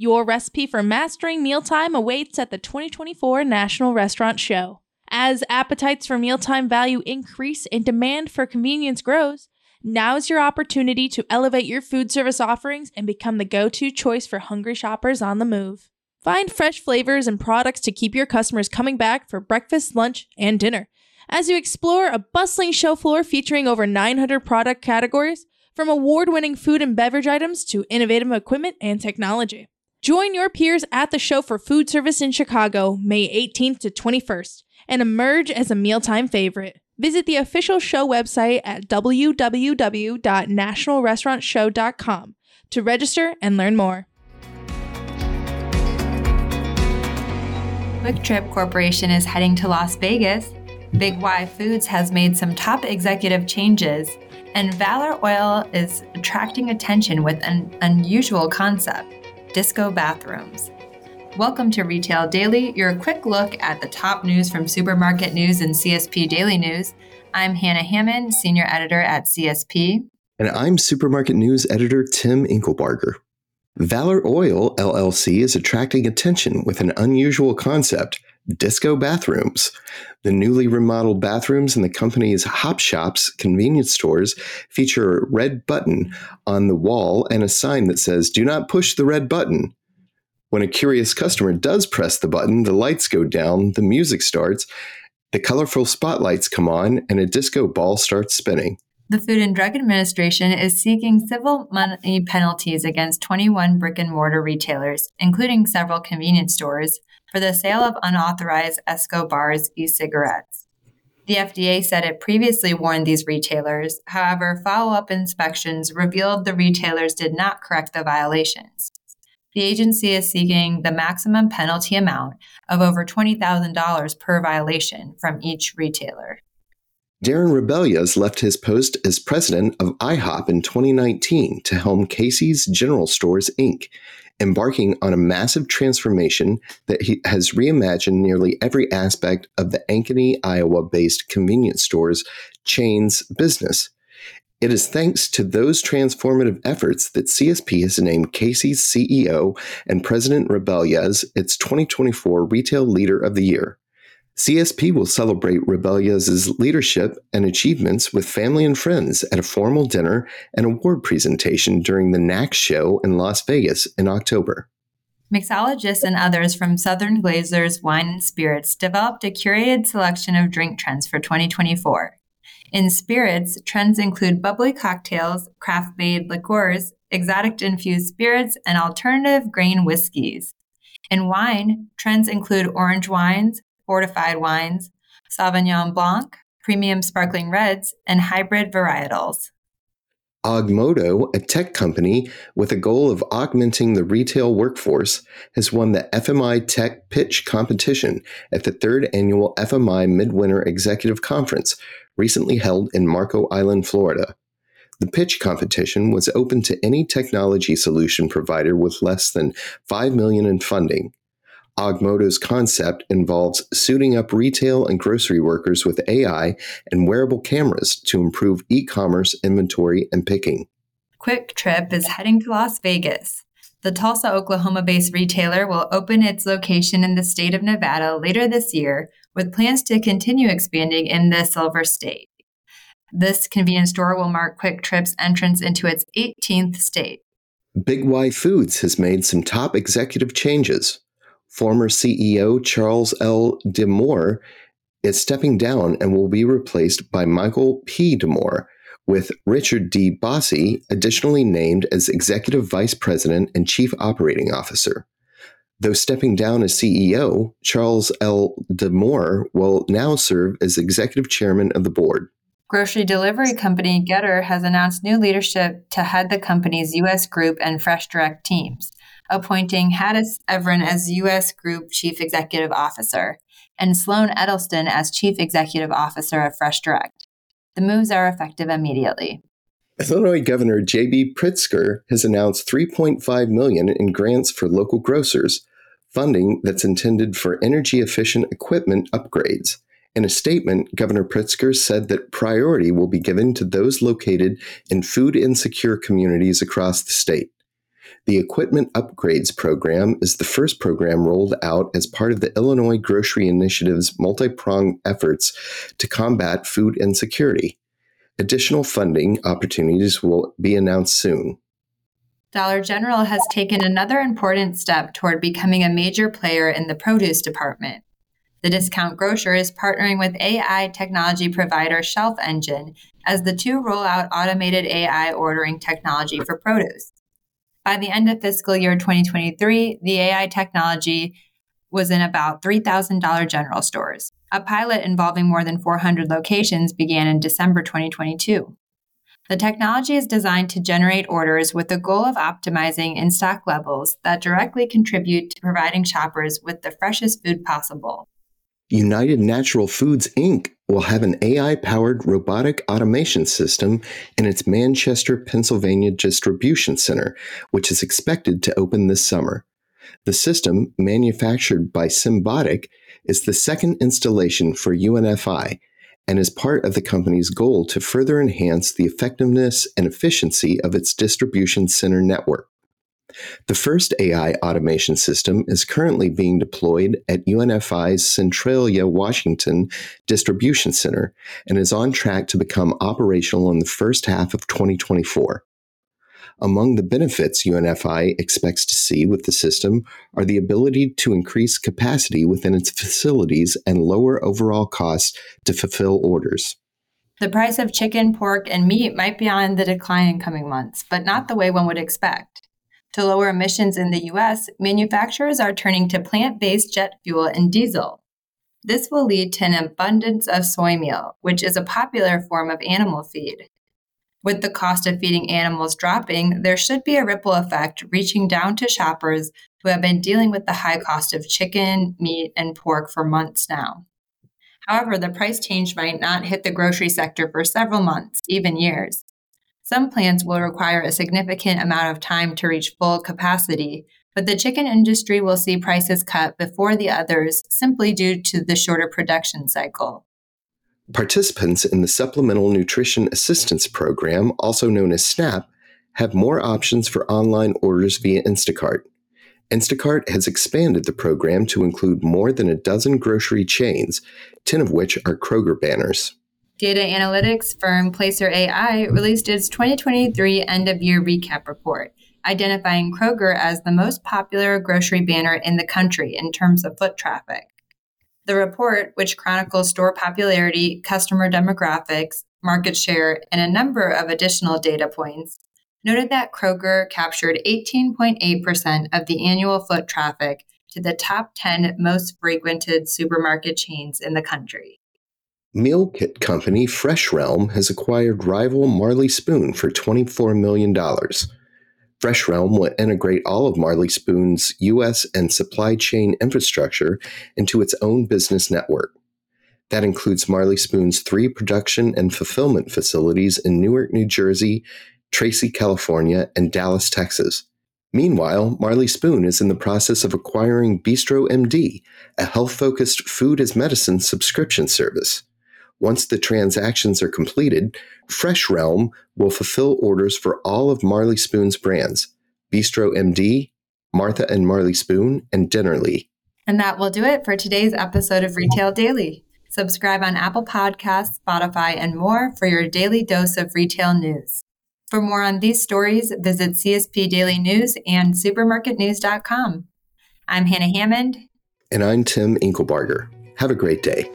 Your recipe for mastering mealtime awaits at the 2024 National Restaurant Show. As appetites for mealtime value increase and demand for convenience grows, now is your opportunity to elevate your food service offerings and become the go to choice for hungry shoppers on the move. Find fresh flavors and products to keep your customers coming back for breakfast, lunch, and dinner. As you explore a bustling show floor featuring over 900 product categories, from award winning food and beverage items to innovative equipment and technology. Join your peers at the show for food service in Chicago, May 18th to 21st, and emerge as a mealtime favorite. Visit the official show website at www.nationalrestaurantshow.com to register and learn more. QuikTrip Corporation is heading to Las Vegas. Big Y Foods has made some top executive changes, and Valor Oil is attracting attention with an unusual concept disco bathrooms. Welcome to Retail Daily, your quick look at the top news from Supermarket News and CSP Daily News. I'm Hannah Hammond, Senior Editor at CSP. And I'm Supermarket News Editor Tim Inklebarger. Valor Oil LLC is attracting attention with an unusual concept disco bathrooms. The newly remodeled bathrooms in the company's Hop Shops convenience stores feature a red button on the wall and a sign that says, Do not push the red button. When a curious customer does press the button, the lights go down, the music starts, the colorful spotlights come on, and a disco ball starts spinning. The Food and Drug Administration is seeking civil money penalties against 21 brick and mortar retailers, including several convenience stores, for the sale of unauthorized Esco Bars e cigarettes. The FDA said it previously warned these retailers. However, follow up inspections revealed the retailers did not correct the violations. The agency is seeking the maximum penalty amount of over $20,000 per violation from each retailer. Darren Rebelez left his post as president of IHOP in 2019 to helm Casey's General Stores, Inc., embarking on a massive transformation that has reimagined nearly every aspect of the Ankeny, Iowa based convenience stores chain's business. It is thanks to those transformative efforts that CSP has named Casey's CEO and President Rebelez its 2024 Retail Leader of the Year. CSP will celebrate Rebelez' leadership and achievements with family and friends at a formal dinner and award presentation during the NACS show in Las Vegas in October. Mixologists and others from Southern Glazer's Wine and Spirits developed a curated selection of drink trends for 2024. In spirits, trends include bubbly cocktails, craft made liqueurs, exotic infused spirits, and alternative grain whiskeys. In wine, trends include orange wines, fortified wines, Sauvignon Blanc, premium sparkling reds, and hybrid varietals. Augmodo, a tech company with a goal of augmenting the retail workforce, has won the FMI Tech Pitch competition at the third annual FMI Midwinter Executive Conference, recently held in Marco Island, Florida. The pitch competition was open to any technology solution provider with less than 5 million in funding. Augmodo's concept involves suiting up retail and grocery workers with AI and wearable cameras to improve e-commerce inventory and picking. QuikTrip is heading to Las Vegas. The Tulsa, Oklahoma based retailer will open its location in the state of Nevada later this year with plans to continue expanding in the Silver State. This convenience store will mark QuikTrip's entrance into its 18th state. Big Y Foods has made some top executive changes. Former CEO Charles L. D'Amore is stepping down and will be replaced by Michael P. D'Amore, with Richard D. Bosse additionally named as Executive Vice President and Chief Operating Officer. Though stepping down as CEO, Charles L. D'Amore will now serve as executive chairman of the board. Grocery delivery company Getir has announced new leadership to head the company's U.S. Group and Fresh Direct teams, appointing Hadis Evren as U.S. Group Chief Executive Officer and Sloan Edelston as Chief Executive Officer of Fresh Direct. The moves are effective immediately. Illinois Governor J.B. Pritzker has announced 3.5 million in grants for local grocers, funding that's intended for energy efficient equipment upgrades. In a statement, Governor Pritzker said that priority will be given to those located in food insecure communities across the state. The Equipment Upgrades Program is the first program rolled out as part of the Illinois Grocery Initiative's multi pronged efforts to combat food insecurity. Additional funding opportunities will be announced soon. Dollar General has taken another important step toward becoming a major player in the produce department. The discount grocer is partnering with AI technology provider Shelf Engine as the two roll out automated AI ordering technology for produce. By the end of fiscal year 2023, the AI technology was in about 3,000 Dollar General stores. A pilot involving more than 400 locations began in December 2022. The technology is designed to generate orders with the goal of optimizing in stock levels that directly contribute to providing shoppers with the freshest food possible. United Natural Foods Inc. will have an AI powered robotic automation system in its Manchester, Pennsylvania distribution center, which is expected to open this summer. The system, manufactured by Symbotic, is the second installation for UNFI and is part of the company's goal to further enhance the effectiveness and efficiency of its distribution center network. The first AI automation system is currently being deployed at UNFI's Centralia, Washington distribution center and is on track to become operational in the first half of 2024. Among the benefits UNFI expects to see with the system are the ability to increase capacity within its facilities and lower overall costs to fulfill orders. The price of chicken, pork, and meat might be on the decline in coming months, but not the way one would expect. To lower emissions in the US, manufacturers are turning to plant based jet fuel and diesel. This will lead to an abundance of soy meal, which is a popular form of animal feed. With the cost of feeding animals dropping, there should be a ripple effect reaching down to shoppers who have been dealing with the high cost of chicken, meat, and pork for months now. However, the price change might not hit the grocery sector for several months, even years. Some plants will require a significant amount of time to reach full capacity, but the chicken industry will see prices cut before the others simply due to the shorter production cycle. Participants in the Supplemental Nutrition Assistance Program, also known as SNAP, have more options for online orders via Instacart. Instacart has expanded the program to include more than a dozen grocery chains, 10 of which are Kroger banners. Data analytics firm Placer AI released its 2023 end of year recap report, identifying Kroger as the most popular grocery banner in the country in terms of foot traffic. The report, which chronicles store popularity, customer demographics, market share, and a number of additional data points, noted that Kroger captured 18.8% of the annual foot traffic to the top 10 most frequented supermarket chains in the country. Meal kit company Fresh Realm has acquired rival Marley Spoon for $24 million. Fresh Realm will integrate all of Marley Spoon's US and supply chain infrastructure into its own business network. That includes Marley Spoon's three production and fulfillment facilities in Newark, New Jersey, Tracy, California, and Dallas, Texas. Meanwhile, Marley Spoon is in the process of acquiring Bistro MD, a health focused food as medicine subscription service. Once the transactions are completed, Fresh Realm will fulfill orders for all of Marley Spoon's brands Bistro MD, Martha and Marley Spoon, and Dinnerly. And that will do it for today's episode of Retail Daily. Subscribe on Apple Podcasts, Spotify, and more for your daily dose of retail news. For more on these stories, visit CSP Daily News and supermarketnews.com. I'm Hannah Hammond. And I'm Tim Inklebarger. Have a great day.